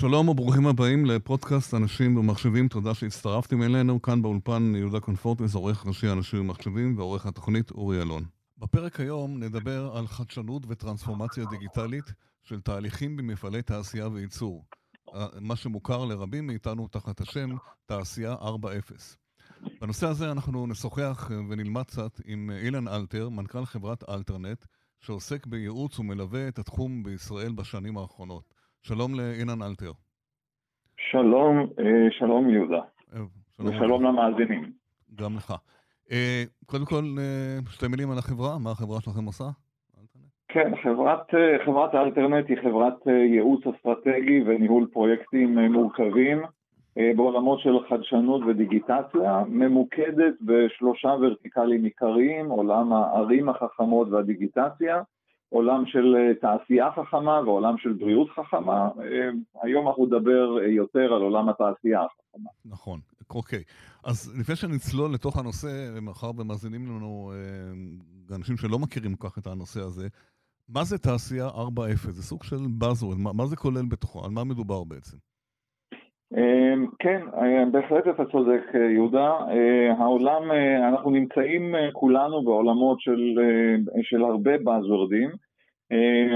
שלום וברוכים הבאים לפודקאסט אנשים ומחשבים, תודה שהצטרפתם אלינו. כאן באולפן יהודה קונפורטס, עורך ראשי אנשים ומחשבים ועורך התוכנית אורי אלון. בפרק היום נדבר על חדשנות וטרנספורמציה דיגיטלית של תהליכים במפעלי תעשייה וייצור. מה שמוכר לרבים מאיתנו תחת השם תעשייה 4.0. בנושא הזה אנחנו נשוחח ונלמד קצת עם אילן אלתר, מנכ"ל חברת אלטרנט, שעוסק בייעוץ ומלווה את התחום בישראל בשנים האחרונות. שלום לאילן אלתר. שלום, אה, שלום יהודה. אה, שלום ושלום למאזינים. גם לך. אה, קודם כל, שתי מילים על החברה, מה החברה שלכם עושה? כן, חברת, חברת האלטרנט היא חברת ייעוץ אסטרטגי וניהול פרויקטים מורכבים בעולמות של חדשנות ודיגיטציה, ממוקדת בשלושה ורטיקלים עיקריים, עולם הערים החכמות והדיגיטציה, עולם של אה, תעשייה חכמה ועולם של בריאות חכמה. אה, היום אנחנו נדבר אה, יותר על עולם התעשייה החכמה. נכון, אוקיי. אז לפני שנצלול לתוך הנושא, מאחר ומאזינים לנו אנשים שלא מכירים כך את הנושא הזה, מה זה תעשייה 4.0? זה סוג של buzzword, מה, מה זה כולל בתוכו? על מה מדובר בעצם? אמ, כן, אה, בהחלט אתה צודק יהודה. אה, העולם, אה, אנחנו נמצאים כולנו בעולמות של, של הרבה באזוורדים.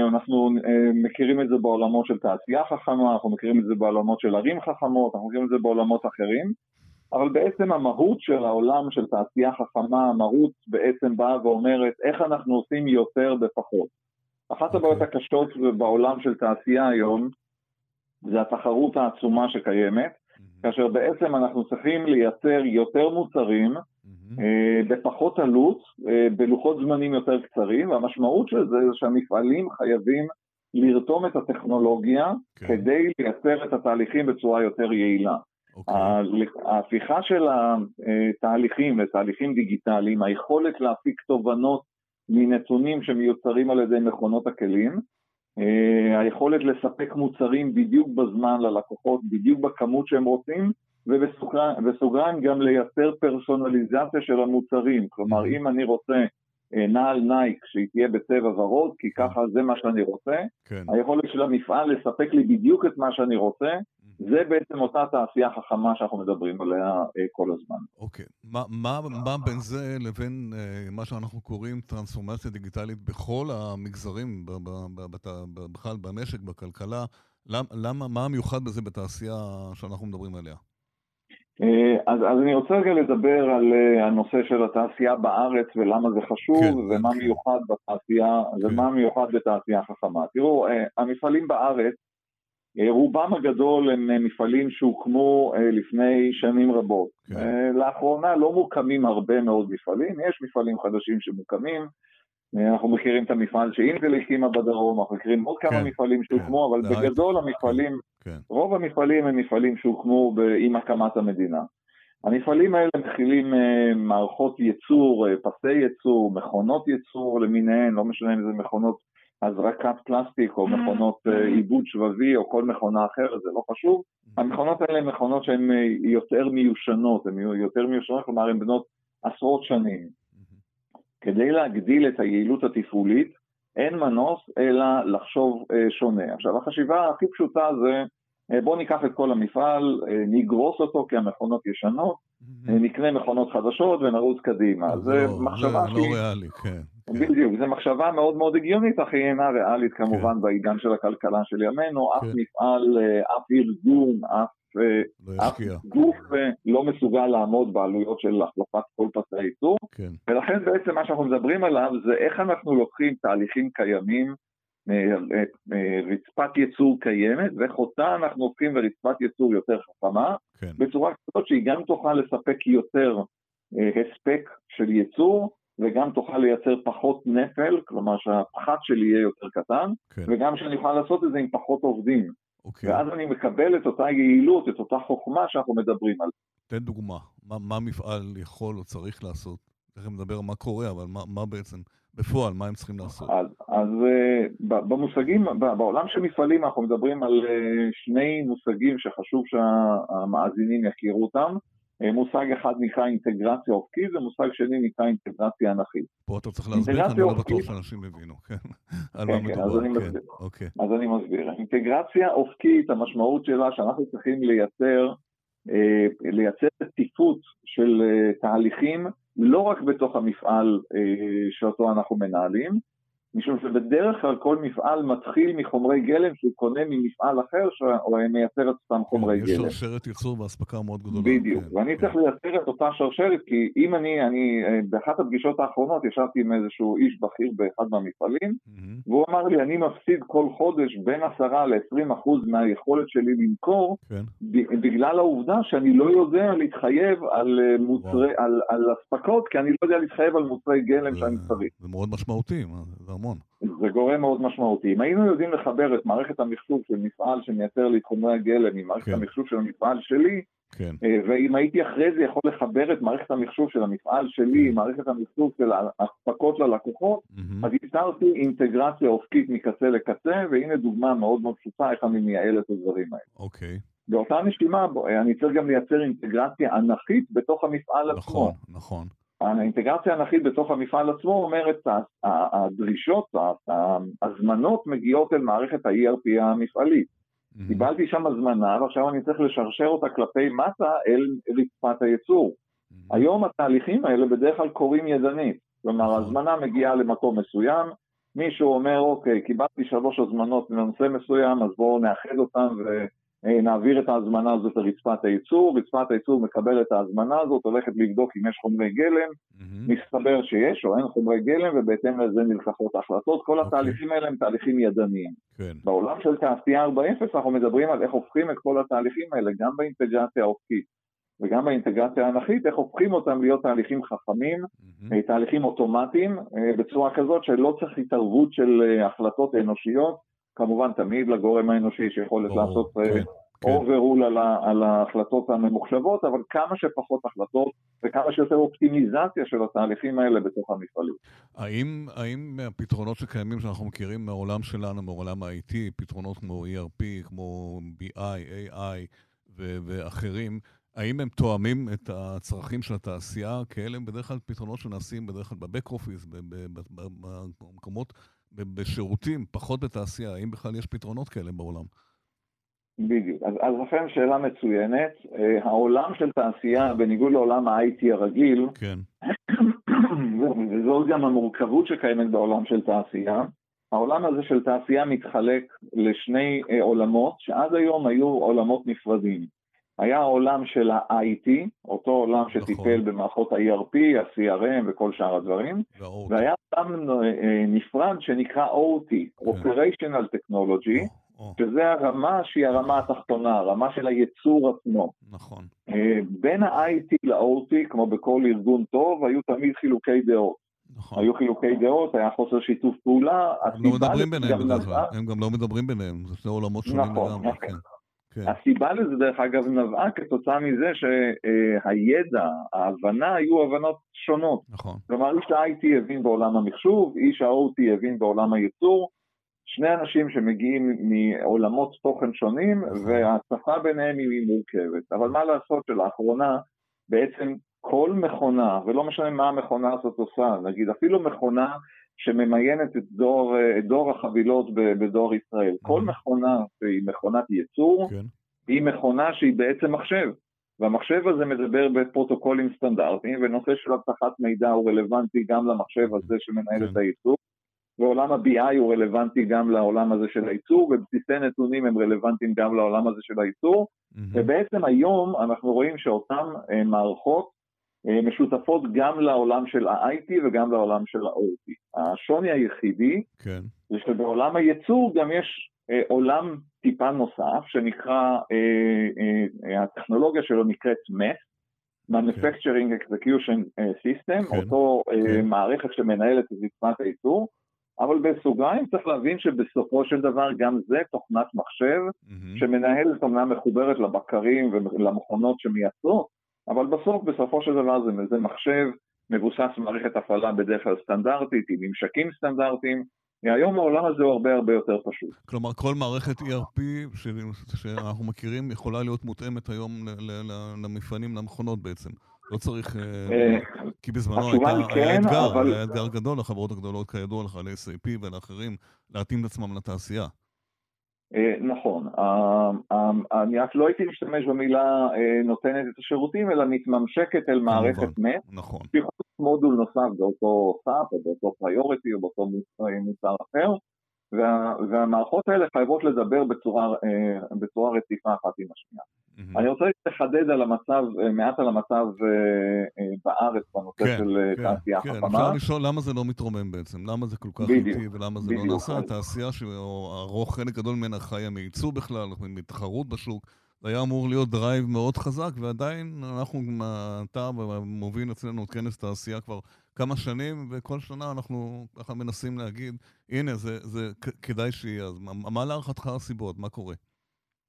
אנחנו מכירים את זה בעולמות של תעשייה חכמה, אנחנו מכירים את זה בעולמות של ערים חכמות, אנחנו מכירים את זה בעולמות אחרים. אבל בעצם המהות של העולם של תעשייה חכמה, המהות בעצם באה ואומרת איך אנחנו עושים יותר בפחות. אחת הבעיות אוקיי. הקשות בעולם של תעשייה היום זה התחרות העצומה שקיימת, mm-hmm. כאשר בעצם אנחנו צריכים לייצר יותר מוצרים mm-hmm. אה, בפחות עלות, אה, בלוחות זמנים יותר קצרים, והמשמעות של זה זה שהמפעלים חייבים לרתום את הטכנולוגיה okay. כן. כדי לייצר את התהליכים בצורה יותר יעילה. Okay. אוקיי. ההפיכה של התהליכים לתהליכים דיגיטליים, היכולת להפיק תובנות מנתונים שמיוצרים על ידי מכונות הכלים, היכולת לספק מוצרים בדיוק בזמן ללקוחות, בדיוק בכמות שהם רוצים, ובסוגריים גם לייצר פרסונליזציה של המוצרים. כלומר, אם אני רוצה אה, נעל נייק שהיא תהיה בצבע ורוד, כי ככה זה מה שאני רוצה, כן. היכולת של המפעל לספק לי בדיוק את מה שאני רוצה, זה בעצם אותה תעשייה חכמה שאנחנו מדברים עליה אה, כל הזמן. אוקיי. מה, מה, מה בין זה לבין אה, מה שאנחנו קוראים טרנספורמציה דיגיטלית בכל המגזרים, בכלל במשק, בכלכלה? למה, מה המיוחד בזה בתעשייה שאנחנו מדברים עליה? אה, אז, אז אני רוצה רגע לדבר על הנושא של התעשייה בארץ ולמה זה חשוב כן, ומה כן. מיוחד בתעשייה, כן. ומה מיוחד בתעשייה חכמה. תראו, המפעלים בארץ רובם הגדול הם אה, מפעלים שהוקמו אה, לפני שנים רבות. כן. לאחרונה לא מוקמים הרבה מאוד מפעלים, יש מפעלים חדשים שמוקמים, אנחנו מכירים את המפעל שאינטל הקימה בדרום, אנחנו מכירים עוד כמה כן, מפעלים כן. שהוקמו, כן, אבל בגדול המפעלים, כן. רוב המפעלים הם מפעלים שהוקמו עם הקמת המדינה. המפעלים האלה מכילים מערכות ייצור, פסי ייצור, מכונות ייצור למיניהן, לא משנה אם זה מכונות הזרקת פלסטיק או mm. מכונות אה, עיבוד שבבי או כל מכונה אחרת, זה לא חשוב. Mm. המכונות האלה הן מכונות שהן אה, יותר מיושנות, הן יותר מיושנות, כלומר הן בנות עשרות שנים. Mm-hmm. כדי להגדיל את היעילות התפעולית, אין מנוס אלא לחשוב אה, שונה. עכשיו, החשיבה הכי פשוטה זה בואו ניקח את כל המפעל, נגרוס אותו כי המכונות ישנות, mm-hmm. נקנה מכונות חדשות ונרוץ קדימה. זה לא, מחשבה שהיא... לא ריאלי, כן. בדיוק, זו מחשבה מאוד מאוד הגיונית, אך היא אינה ריאלית כמובן כן. בעידן של הכלכלה של ימינו, אף כן. מפעל, אה, אף ארגון, אף, אה, לא גוף אה, לא מסוגל לעמוד בעלויות של החלפת כל פסי הייצור, כן. ולכן בעצם מה שאנחנו מדברים עליו זה איך אנחנו לוקחים תהליכים קיימים, רצפת ייצור קיימת, ואיך אותה אנחנו הופכים לרצפת ייצור יותר חכמה, כן. בצורה כזאת שהיא גם תוכל לספק יותר הספק של ייצור, וגם תוכל לייצר פחות נפל, כלומר שהפחת שלי יהיה יותר קטן, כן. וגם שאני אוכל לעשות את זה עם פחות עובדים. אוקיי. ואז אני מקבל את אותה יעילות, את אותה חוכמה שאנחנו מדברים עליה. תן דוגמה, מה, מה מפעל יכול או צריך לעשות? תכף נדבר מה קורה, אבל מה, מה בעצם, בפועל, מה הם צריכים לעשות? אז, אז uh, במושגים, בעולם של מפעלים אנחנו מדברים על uh, שני מושגים שחשוב שהמאזינים יכירו אותם. מושג אחד נקרא אינטגרציה אופקית ומושג שני נקרא אינטגרציה אנכית. פה אתה צריך להסביר, אני לא בטוח שאנשים הבינו, כן, על מה כן, כן, מדובר, כן. אוקיי, אז אני מסביר. אינטגרציה אופקית, המשמעות שלה שאנחנו צריכים לייצר, אה, לייצר רציפות של אה, תהליכים לא רק בתוך המפעל אה, שאותו אנחנו מנהלים, משום שבדרך כלל כל מפעל מתחיל מחומרי גלם שהוא קונה ממפעל אחר שמייצר את אותם חומרי כן, יש גלם. שרשרת ייצור ואספקה מאוד גדולה. בדיוק, כן, ואני כן. צריך לייצר את אותה שרשרת, כי אם אני, אני, אה, באחת הפגישות האחרונות ישבתי עם איזשהו איש בכיר באחד מהמפעלים, מהמם. והוא אמר לי, אני מפסיד כל חודש בין 10 ל-20 אחוז מהיכולת שלי למכור, כן, בגלל העובדה שאני לא יודע להתחייב על, אה, מוצרי, על, על אספקות, כי אני לא יודע להתחייב על מוצרי גלם שאני זה- צריך. זה מאוד משמעותי, מה, זה המון. זה גורם מאוד משמעותי. אם היינו יודעים לחבר את מערכת המחשוב של מפעל שמייצר לי חומרי הגלם עם מערכת כן. המחשוב של המפעל שלי, כן, אה, ואם הייתי אחרי זה יכול לחבר את מערכת המחשוב של המפעל שלי עם מערכת המחשוב של האספקות ללקוחות, מהמם. אז יצרתי אינטגרציה אופקית מקצה לקצה, והנה דוגמה מאוד מאוד פשוטה איך אני מייעל את הדברים האלה. אוקיי, באותה נשימה בו- אני צריך גם לייצר אינטגרציה אנכית בתוך המפעל עצמו. נכון, נכון. האינטגרציה האנכית בתוך המפעל עצמו אומרת, הדרישות, ההזמנות מגיעות אל מערכת ה-ERP המפעלית. מהמם. קיבלתי שם הזמנה ועכשיו אני צריך לשרשר אותה כלפי מטה אל רצפת הייצור. מהמם. היום התהליכים האלה בדרך כלל קורים ידנית. כלומר, נכון. ההזמנה מגיעה למקום מסוים, מישהו אומר, אוקיי, קיבלתי שלוש הזמנות לנושא מסוים, אז בואו נאחד אותן ונעביר את ההזמנה הזאת לרצפת הייצור, רצפת הייצור מקבלת את ההזמנה הזאת, הולכת לבדוק אם יש חומרי גלם. מסתבר שיש או אין חומרי גלם, ובהתאם לזה נלקחות ההחלטות. כל אוקיי. התהליכים האלה הם תהליכים ידניים. כן, בעולם של תעשייה 4.0 אנחנו מדברים על איך הופכים את כל התהליכים האלה, גם באינטגרציה האופקית וגם באינטגרציה האנכית, איך הופכים אותם להיות תהליכים חכמים. אה, תהליכים אוטומטיים, אה, בצורה כזאת שלא צריך התערבות של אה, החלטות אנושיות, כמובן תמיד לגורם האנושי יש יכולת לעשות אה, כן, כן. overrule על, על ההחלטות הממוחשבות, אבל כמה שפחות החלטות וכמה שיותר אופטימיזציה של התהליכים האלה בתוך המפעלים. האם, האם הפתרונות שקיימים שאנחנו מכירים מהעולם שלנו, מעולם ה-IT, פתרונות כמו ERP, כמו BI, AI ו- ואחרים, האם הם תואמים את הצרכים של התעשייה? כי אלה הם בדרך כלל פתרונות שנעשים בדרך כלל ב back office, במקומות, בשירותים, פחות בתעשייה. האם בכלל יש פתרונות כאלה בעולם? בדיוק. אז, אז לכן שאלה מצוינת. אה, העולם של תעשייה, בניגוד לעולם ה-IT הרגיל, כן, וזאת גם המורכבות שקיימת בעולם של תעשייה, העולם הזה של תעשייה מתחלק לשני אה, עולמות, שעד היום היו עולמות נפרדים. היה העולם של ה-IT, אותו עולם שטיפל נכון. במערכות ה-ERP, ה-CRM וכל שאר הדברים, והאות. והיה עולם אה, נפרד שנקרא OT, Operational Technology, או, או, שזה הרמה שהיא הרמה התחתונה, הרמה של הייצור עצמו. נכון. אה, בין ה-IT ל-OT, כמו בכל ארגון טוב, היו תמיד חילוקי דעות. נכון. היו חילוקי דעות, היה חוסר שיתוף פעולה. הם לא מדברים ביניהם בדרך כלל, הם גם לא מדברים ביניהם, זה שני עולמות שונים נכון, לגמרי, נכון. כן. הסיבה לזה, דרך אגב, נבעה כתוצאה מזה שהידע, ההבנה, היו הבנות שונות. נכון, כלומר, איש ה-IT הבין בעולם המחשוב, איש ה-OT הבין בעולם הייצור. שני אנשים שמגיעים מעולמות תוכן שונים, נכון. והשפה ביניהם היא מורכבת. אבל מה לעשות שלאחרונה, בעצם כל מכונה, ולא משנה מה המכונה הזאת עושה, נגיד אפילו מכונה שממיינת את דור, את דור החבילות בדואר ישראל, כל. מכונה שהיא מכונת ייצור, כן, היא מכונה שהיא בעצם מחשב. והמחשב הזה מדבר בפרוטוקולים סטנדרטיים, ונושא של אבטחת מידע הוא רלוונטי גם למחשב הזה שמנהל כן. את הייצור, ועולם ה-BI הוא רלוונטי גם לעולם הזה של הייצור, ובסיסי נתונים הם רלוונטיים גם לעולם הזה של הייצור. ובעצם היום אנחנו רואים שאותן אה, מערכות אה, משותפות גם לעולם של ה-IT וגם לעולם של ה-OT. השוני היחידי כן, זה שבעולם הייצור גם יש אה, עולם טיפה נוסף, שנקרא, אה, אה, הטכנולוגיה שלו נקראת MES, Manufacturing Execution אה, System, כן, אותו אה, כן. מערכת שמנהלת את רצפת הייצור, אבל בסוגריים צריך להבין שבסופו של דבר גם זה תוכנת מחשב, מהמם. שמנהלת אומנם מחוברת לבקרים ולמכונות שמייצרות, אבל בסוף, בסופו של דבר זה, זה מחשב מבוסס מערכת הפעלה בדרך כלל סטנדרטית, עם ממשקים סטנדרטיים, היום העולם הזה הוא הרבה הרבה יותר פשוט. כלומר, כל מערכת ERP שאנחנו מכירים יכולה להיות מותאמת היום למפעלים, למכונות בעצם. לא צריך... אה, אה, כי בזמנו היה כן, אתגר, היה אתגר גדול לחברות הגדולות, כידוע לך, ל-SAP ולאחרים, להתאים את עצמם לתעשייה. אה, נכון, אני רק לא הייתי משתמש במילה נותנת את השירותים, אלא מתממשקת אל מערכת מט. נכון. מודול נוסף באותו סאפ או באותו פריוריטי או באותו מוצר אחר, וה, והמערכות האלה חייבות לדבר בצורה, בצורה רציפה אחת עם השנייה. Mm-hmm. אני רוצה לחדד על המצב, מעט על המצב בארץ בנושא כן, של כן, תעשייה כן. חכמה. אפשר לשאול למה זה לא מתרומם בעצם, למה זה כל כך איטי ולמה זה לא בדיוק. לא נעשה. התעשייה שהרי חלק גדול ממנה חיה מייצוא בכלל, מתחרות בשוק. זה היה אמור להיות drive מאוד חזק, ועדיין אנחנו, אתה מוביל אצלנו את כנס תעשייה כבר כמה שנים, וכל שנה אנחנו ככה מנסים להגיד, הנה, זה, זה כדאי שיהיה. אז מה, מה להערכתך הסיבות? מה קורה?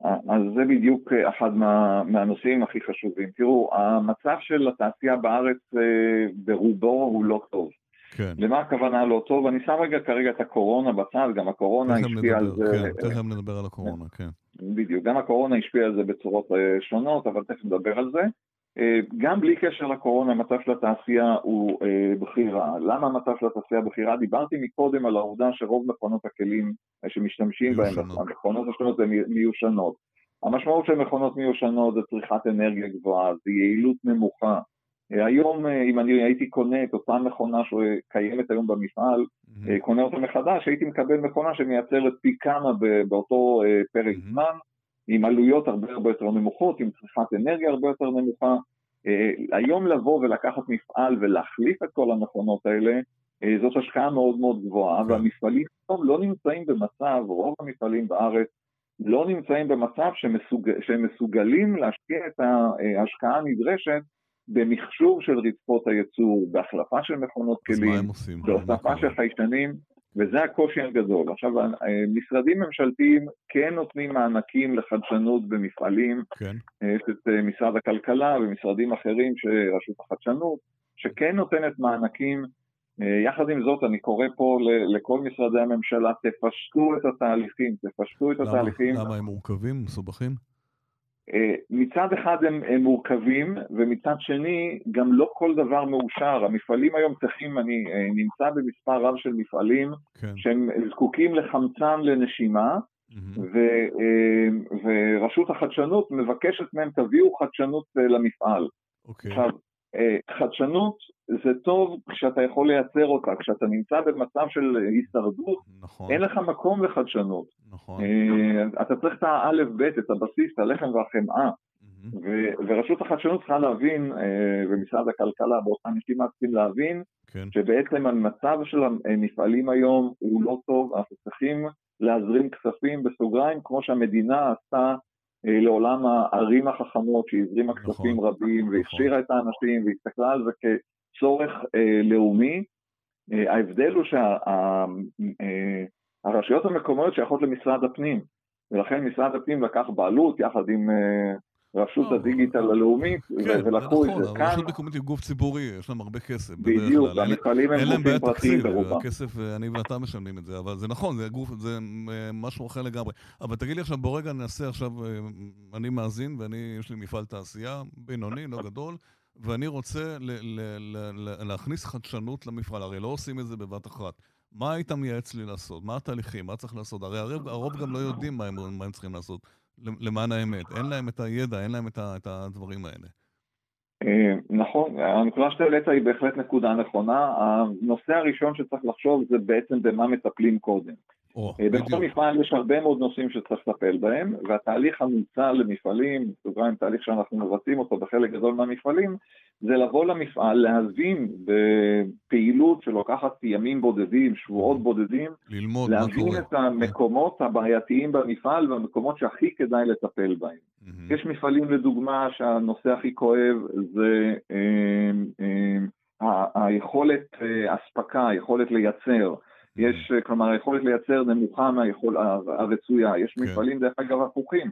אז זה בדיוק אחד מה, מהנושאים הכי חשובים. תראו, המצב של התעשייה בארץ אה, ברובו הוא לא טוב. כן. למה הכוונה לא טוב? אני שם רגע כרגע את הקורונה בצד, גם הקורונה השפיעה על זה... כן, תכף נדבר על הקורונה, כן. בדיוק, גם הקורונה השפיעה על זה בצורות אה, שונות, אבל תכף נדבר על זה. אה, גם בלי קשר לקורונה, המצב של התעשייה הוא אה, בחירה. למה המצב של התעשייה בחירה? דיברתי מקודם על העובדה שרוב מכונות הכלים שמשתמשים בהן, המכונות השונות הן מיושנות. המשמעות של מכונות מיושנות זה צריכת אנרגיה גבוהה, זה יעילות נמוכה. היום, אם אני הייתי קונה את אותה מכונה שקיימת היום במפעל, mm-hmm. קונה אותה מחדש, הייתי מקבל מכונה שמייצרת פי כמה באותו פרק mm-hmm. זמן. עם עלויות הרבה הרבה יותר נמוכות, עם צריכת אנרגיה הרבה יותר נמוכה. אה, היום לבוא ולקחת מפעל ולהחליף את כל המכונות האלה, אה, זאת השקעה מאוד מאוד גבוהה, כן. והמפעלים היום לא נמצאים במצב, רוב המפעלים בארץ לא נמצאים במצב שמסוג, שהם מסוגלים להשקיע את ההשקעה הנדרשת במחשוב של רצפות הייצור, בהחלפה של מכונות כלים, בהוספה של חיישנים, וזה הקושי הגדול. עכשיו, אה, משרדים ממשלתיים כן נותנים מענקים לחדשנות במפעלים, כן. יש את אה, משרד הכלכלה ומשרדים אחרים, רשות החדשנות, שכן נותנת מענקים. אה, יחד עם זאת, אני קורא פה לכל משרדי הממשלה, תפשטו את התהליכים, תפשטו את למה, התהליכים. למה הם מורכבים, מסובכים? אה, מצד אחד הם, הם מורכבים, ומצד שני גם לא כל דבר מאושר. המפעלים היום צריכים, אני אה, נמצא במספר רב של מפעלים כן. שהם זקוקים לחמצן לנשימה, mm-hmm. ו, אה, ורשות החדשנות מבקשת מהם תביאו חדשנות למפעל. אוקיי. עכשיו, חדשנות זה טוב כשאתה יכול לייצר אותה, כשאתה נמצא במצב של הישרדות, נכון. אין לך מקום לחדשנות. נכון. אה, אתה צריך את האלף-בית, את הבסיס, את הלחם והחמאה. ו- ורשות החדשנות צריכה להבין, אה, ומשרד הכלכלה באותה נשימה צריכים להבין, כן. שבעצם המצב של המפעלים היום הוא לא טוב, אנחנו צריכים להזרים כספים בסוגריים, כמו שהמדינה עשתה לעולם הערים החכמות, שהזרימה נכון, כספים רבים, נכון. והכשירה את האנשים, והסתכלה על זה כצורך אה, לאומי. אה, ההבדל הוא שהרשויות שה, אה, המקומיות שייכות למשרד הפנים, ולכן משרד הפנים לקח בעלות יחד עם אה, רשות הדיגיטל הלאומית, כן, ולקחו את זה נכון, כאן. רשות מקומית היא גוף ציבורי, יש להם הרבה כסף. בדיוק, והמפעלים הם גופים פרטיים ברובם. הכסף, אני ואתה משלמים את זה, אבל זה נכון, זה גוף, זה אה, משהו אחר לגמרי. אבל תגיד לי עכשיו, בוא רגע נעשה עכשיו, אה, אני מאזין, ואני, יש לי מפעל תעשייה, בינוני, לא גדול, ואני רוצה להכניס חדשנות למפעל, הרי לא עושים את זה בבת אחת. מה היית מייעץ לי לעשות? מה התהליכים? מה צריך לעשות? הרי הרוב גם לא יודעים מה הם צריכים לעשות. למען האמת. אין להם את הידע, אין להם את הדברים האלה. אה, נכון, הנקודה שאתה העלית היא בהחלט נקודה נכונה. הנושא הראשון שצריך לחשוב זה בעצם במה מטפלים קודם. אה, בכל מפעל יש הרבה מאוד נושאים שצריך לטפל בהם, והתהליך המוצע למפעלים, בסוגריים תהליך שאנחנו מבצעים אותו בחלק גדול מהמפעלים, זה לבוא למפעל, להבין בפעילות שלוקחת ימים בודדים, שבועות בודדים, ללמוד מה קורה. להבין את המקומות הבעייתיים במפעל והמקומות שהכי כדאי לטפל בהם. Mm-hmm. יש מפעלים לדוגמה שהנושא הכי כואב זה אה, אה, היכולת אה, אספקה, היכולת לייצר. יש, כלומר, היכולת לייצר נמוכה מהיכולת הרצויה. יש כן. מפעלים, דרך אגב, הפוכים.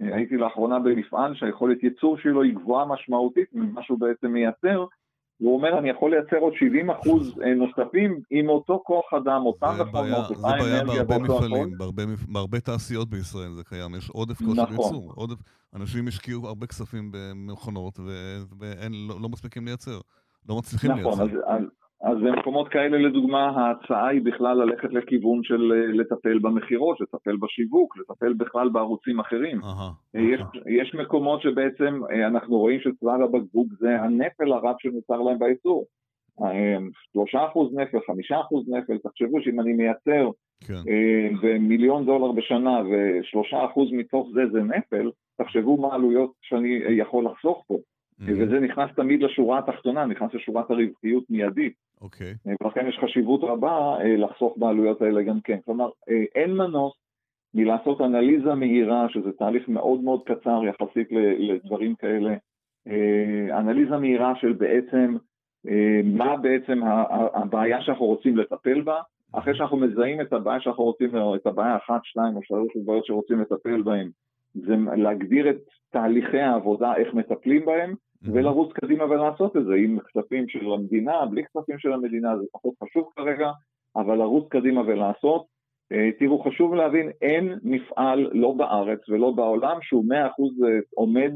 הייתי לאחרונה במפעל שהיכולת ייצור שלו היא גבוהה משמעותית ממה שהוא בעצם מייצר, והוא אומר, אני יכול לייצר עוד 70 אחוז אה, נוספים עם אותו כוח אדם, אותם מכונות, אותה אנרגיה, זה בעיה בהרבה מפעלים, בהרבה, בהרבה תעשיות בישראל זה קיים, יש עודף כושר נכון. ייצור, עודף, אנשים השקיעו הרבה כספים במכונות ואין, לא, לא מספיקים לייצר, לא מצליחים נכון, לייצר. נכון, אז, אז, במקומות כאלה לדוגמה ההצעה היא בכלל ללכת לכיוון של אה, לטפל במכירות, לטפל בשיווק, לטפל בכלל בערוצים אחרים. Aha, יש, okay. יש מקומות שבעצם אה, אנחנו רואים שצוואר הבקבוק זה הנפל הרב שנוצר להם בייצור. שלושה אחוז נפל, חמישה אחוז נפל, תחשבו שאם אני מייצר כן. במיליון דולר בשנה ושלושה אחוז מתוך זה זה נפל, תחשבו מה העלויות שאני יכול לחסוך פה. Mm-hmm. וזה נכנס תמיד לשורה התחתונה, נכנס לשורת הרווחיות מיידית. אוקיי. Okay. ולכן יש חשיבות רבה אה, לחסוך בעלויות האלה גם כן. כלומר, אה, אין מנוס מלעשות אנליזה מהירה, שזה תהליך מאוד מאוד קצר יחסית לדברים כאלה, אה, אנליזה מהירה של בעצם מה בעצם הבעיה שאנחנו רוצים לטפל בה, אחרי שאנחנו מזהים את הבעיה שאנחנו רוצים, או את הבעיה אחת, שתיים או שלוש בעיות שרוצים לטפל בהן, זה להגדיר את תהליכי העבודה, איך מטפלים בהם. ולרוץ קדימה ולעשות את זה, עם כספים של המדינה, בלי כספים של המדינה, זה פחות חשוב כרגע, אבל לרוץ קדימה ולעשות. אה, תראו, חשוב להבין, אין מפעל, לא בארץ ולא בעולם, שהוא 100% אה, עומד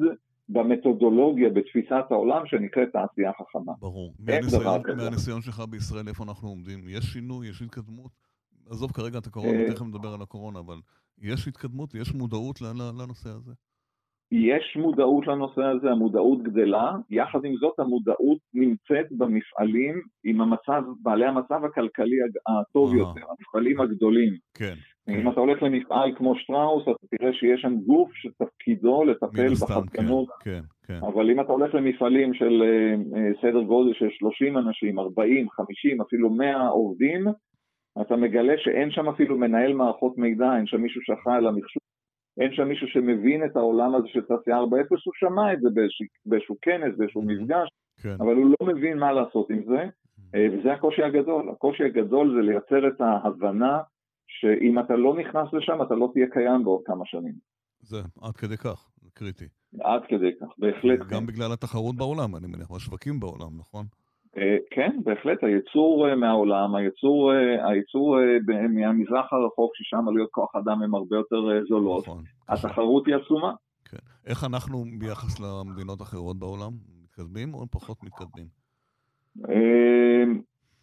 במתודולוגיה, בתפיסת העולם שנקראת תעשייה חכמה. ברור. מהניסיון, מהניסיון שלך בישראל, איפה אנחנו עומדים? יש שינוי, יש התקדמות? עזוב כרגע את הקורונה, אה, תכף נדבר על הקורונה, אבל יש התקדמות, יש מודעות לנושא הזה? יש מודעות לנושא הזה, המודעות גדלה, יחד עם זאת המודעות נמצאת במפעלים עם המצב, בעלי המצב הכלכלי הטוב יותר, המפעלים הגדולים. כן. אם אתה הולך למפעל כמו שטראוס, אתה תראה שיש שם גוף שתפקידו לטפל בחדשנות. כן, כן, כן. אבל אם אתה הולך למפעלים של אה, אה, סדר גודל של 30 אנשים, 40, 50, אפילו 100 עובדים, אתה מגלה שאין שם אפילו מנהל מערכות מידע, אין שם מישהו שאחראי על המחשוב, אין שם מישהו שמבין את העולם הזה של תעשייה 4.0, הוא שמע את זה באיזשהו, באיזשהו כנס, באיזשהו מפגש, כן. אבל הוא לא מבין מה לעשות עם זה, אה, וזה הקושי הגדול. הקושי הגדול זה לייצר את ההבנה שאם אתה לא נכנס לשם, אתה לא תהיה קיים בעוד כמה שנים. זה עד כדי כך, זה קריטי. עד כדי כך, בהחלט. גם כן. בגלל התחרות בעולם, אני מניח, השווקים בעולם, נכון? אה, כן, בהחלט, הייצור אה, מהעולם, הייצור, אה, הייצור מהמזרח הרחוק, ששם עלויות כוח אדם הן הרבה יותר זולות, נכון, התחרות היא עצומה. כן. איך אנחנו ביחס למדינות אחרות בעולם? מתקדמים או פחות מתקדמים?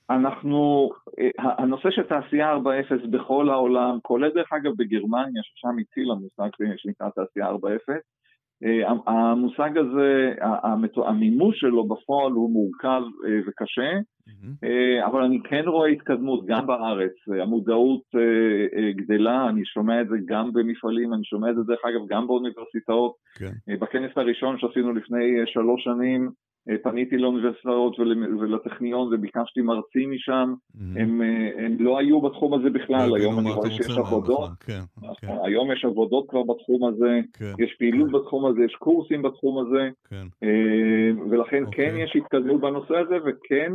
אנחנו, הנושא של תעשייה 4.0 בכל העולם, כולל דרך אגב בגרמניה, ששם הציל המושג שנקרא תעשייה 4.0, אה, המושג הזה, המימוש שלו בפועל הוא מורכב אה, וקשה, mm-hmm. אבל אני כן רואה התקדמות גם בארץ, המודעות גדלה, אני שומע את זה גם במפעלים, אני שומע את זה דרך אגב גם באוניברסיטאות. כן. בכנס הראשון שעשינו לפני שלוש שנים, אה, פניתי לאוניברסיטאות ולטכניון וביקשתי מרצים משם, mm-hmm. הם, אה, הם לא היו בתחום הזה בכלל, היום אני רואה שיש עבודות, כן, נכון, כן. היום יש עבודות כבר בתחום הזה, כן, יש פעילות כן. בתחום הזה, יש קורסים בתחום הזה, כן. אה, ולכן okay. כן אוקיי. יש התקדמות בנושא הזה, וכן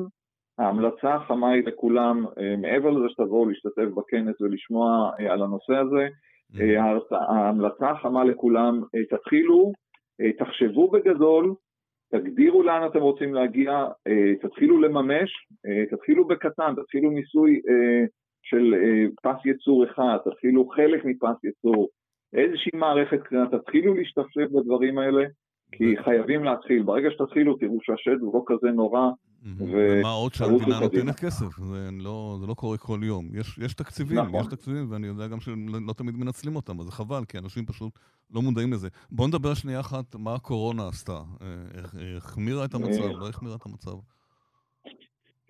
ההמלצה החמה היא לכולם, מעבר לזה שתבואו להשתתף בכנס ולשמוע על הנושא הזה, mm-hmm. ההמלצה החמה לכולם, תתחילו, תחשבו בגדול, תגדירו לאן אתם רוצים להגיע, אה, תתחילו לממש, אה, תתחילו בקטן, תתחילו ניסוי אה, של פס ייצור אחד, תתחילו חלק מפס ייצור, איזושהי מערכת קריאה, תתחילו להשתפשף בדברים האלה, כי חייבים להתחיל. ברגע שתתחילו תראו שהשד הוא לא כזה נורא, ומה עוד שהמדינה נותנת כסף, זה לא, זה לא קורה כל יום. יש, יש תקציבים, נכון. יש תקציבים, ואני יודע גם שלא לא תמיד מנצלים אותם, אז זה חבל, כי אנשים פשוט לא מודעים לזה. בואו נדבר שנייה אחת מה הקורונה עשתה. אה, החמירה את המצב, לא החמירה את המצב.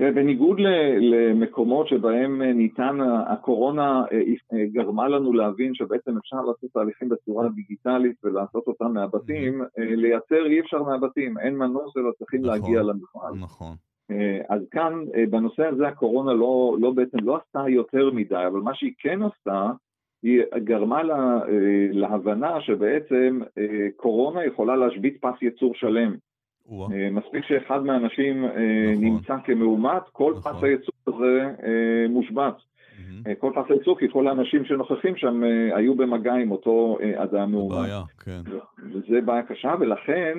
בניגוד למקומות שבהם ניתן, הקורונה אה, אה, גרמה לנו להבין שבעצם אפשר לעשות תהליכים בצורה דיגיטלית ולעשות אותם מהבתים, לייצר אי אפשר מהבתים, אין מנוס אלא צריכים נכון, להגיע למפעל. נכון. אז כאן, בנושא הזה הקורונה לא, לא בעצם לא עשתה יותר מדי, אבל מה שהיא כן עשתה, היא גרמה לה, להבנה שבעצם קורונה יכולה להשבית פס ייצור שלם. אה, מספיק שאחד מהאנשים אה, נכון. נמצא כמאומת, כל נכון. פס הייצור הזה אה, מושבת. כל פס הייצור, כי כל האנשים שנוכחים שם היו במגע עם אותו אדם מאומת. בעיה, כן. וזה בעיה קשה, ולכן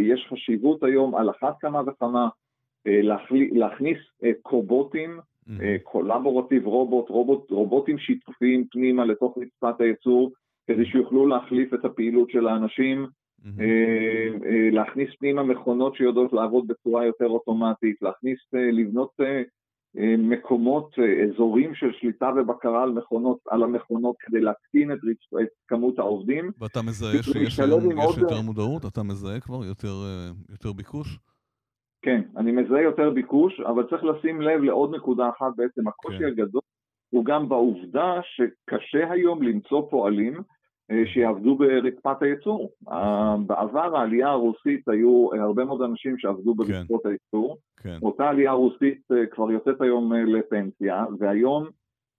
יש חשיבות היום על אחת כמה וכמה להכניס קובוטים, קולבורטיב רובוט, רובוט, רובוטים שיתופיים פנימה לתוך רצפת הייצור, כדי שיוכלו להחליף את הפעילות של האנשים, להכניס פנימה מכונות שיודעות לעבוד בצורה יותר אוטומטית, להכניס, לבנות מקומות, אזורים של שליטה ובקרה על מכונות, על המכונות כדי להקטין את, את כמות העובדים. ואתה מזהה שיש יותר מודעות? אתה מזהה כבר יותר, יותר ביקוש? כן, אני מזהה יותר ביקוש, אבל צריך לשים לב לעוד נקודה אחת בעצם, הקושי כן. הגדול הוא גם בעובדה שקשה היום למצוא פועלים שיעבדו ברצפת הייצור. בעבר העלייה הרוסית היו הרבה מאוד אנשים שעבדו ברצפות כן. הייצור. כן. אותה עלייה רוסית כבר יוצאת היום לפנסיה, והיום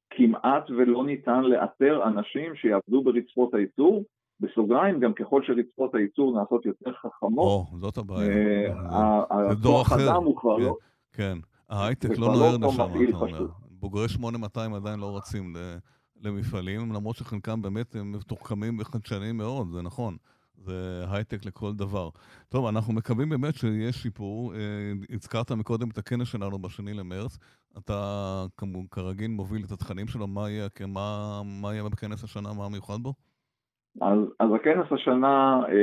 כמעט ולא ניתן לאתר אנשים שיעבדו ברצפות הייצור. בסוגריים, גם ככל שרצפות הייצור נעשות יותר חכמות, או, זאת הבעיה. הכוח אדם הוא כבר לא... כן, ההייטק לא נוער נשמה, אתה אומר. בוגרי 8200 עדיין לא רצים למפעלים, למרות שחלקם באמת הם מתוחכמים וחדשניים מאוד, זה נכון. זה הייטק לכל דבר. טוב, אנחנו מקווים באמת שיש שיפור. הזכרת מקודם את הכנס שלנו בשני למרץ. אתה כרגיל מוביל את התכנים שלו, מה יהיה, מה, מה יהיה בכנס השנה, מה המיוחד בו? אז, אז הכנס השנה אה,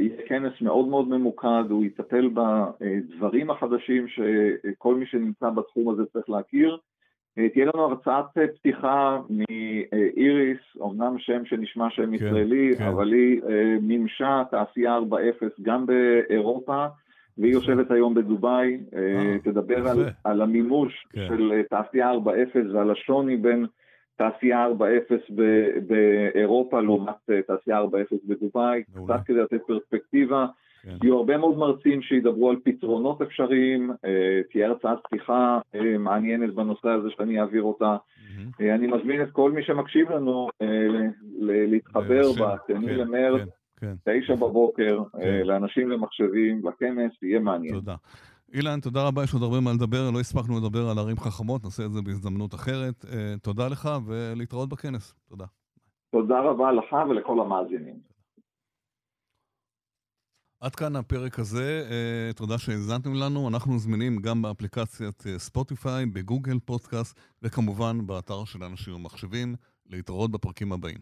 יהיה כנס מאוד מאוד ממוקד, הוא יטפל בדברים החדשים שכל מי שנמצא בתחום הזה צריך להכיר. אה, תהיה לנו הרצאת פתיחה מאיריס, אמנם שם שנשמע שם כן, ישראלי, כן. אבל היא אה, מימשה תעשייה 4.0 גם באירופה, והיא יושבת היום בדובאי, אה, תדבר על, על המימוש כן. של תעשייה 4.0 ועל השוני בין תעשייה 4.0 באירופה לעומת תעשייה 4.0 בדובאי, קצת כדי לתת פרספקטיבה. כן. יהיו הרבה מאוד מרצים שידברו על פתרונות אפשריים, אה, תהיה הרצאת פתיחה אה, מעניינת בנושא הזה שאני אעביר אותה. Mm-hmm. אני מזמין את כל מי שמקשיב לנו להתחבר ב-2 כן, למרץ, כן, תשע בבוקר, לאנשים למחשבים, לכנס, יהיה מעניין. תודה. אילן, תודה רבה, יש עוד הרבה מה לדבר, לא הספקנו לדבר על ערים חכמות, נעשה את זה בהזדמנות אחרת. תודה לך ולהתראות בכנס. תודה. תודה רבה לך ולכל המאזינים. עד כאן הפרק הזה, אה, תודה שהאזנתם לנו. אנחנו זמינים גם באפליקציית אה, ספוטיפיי, בגוגל פודקאסט, וכמובן באתר של אנשים ומחשבים. להתראות בפרקים הבאים.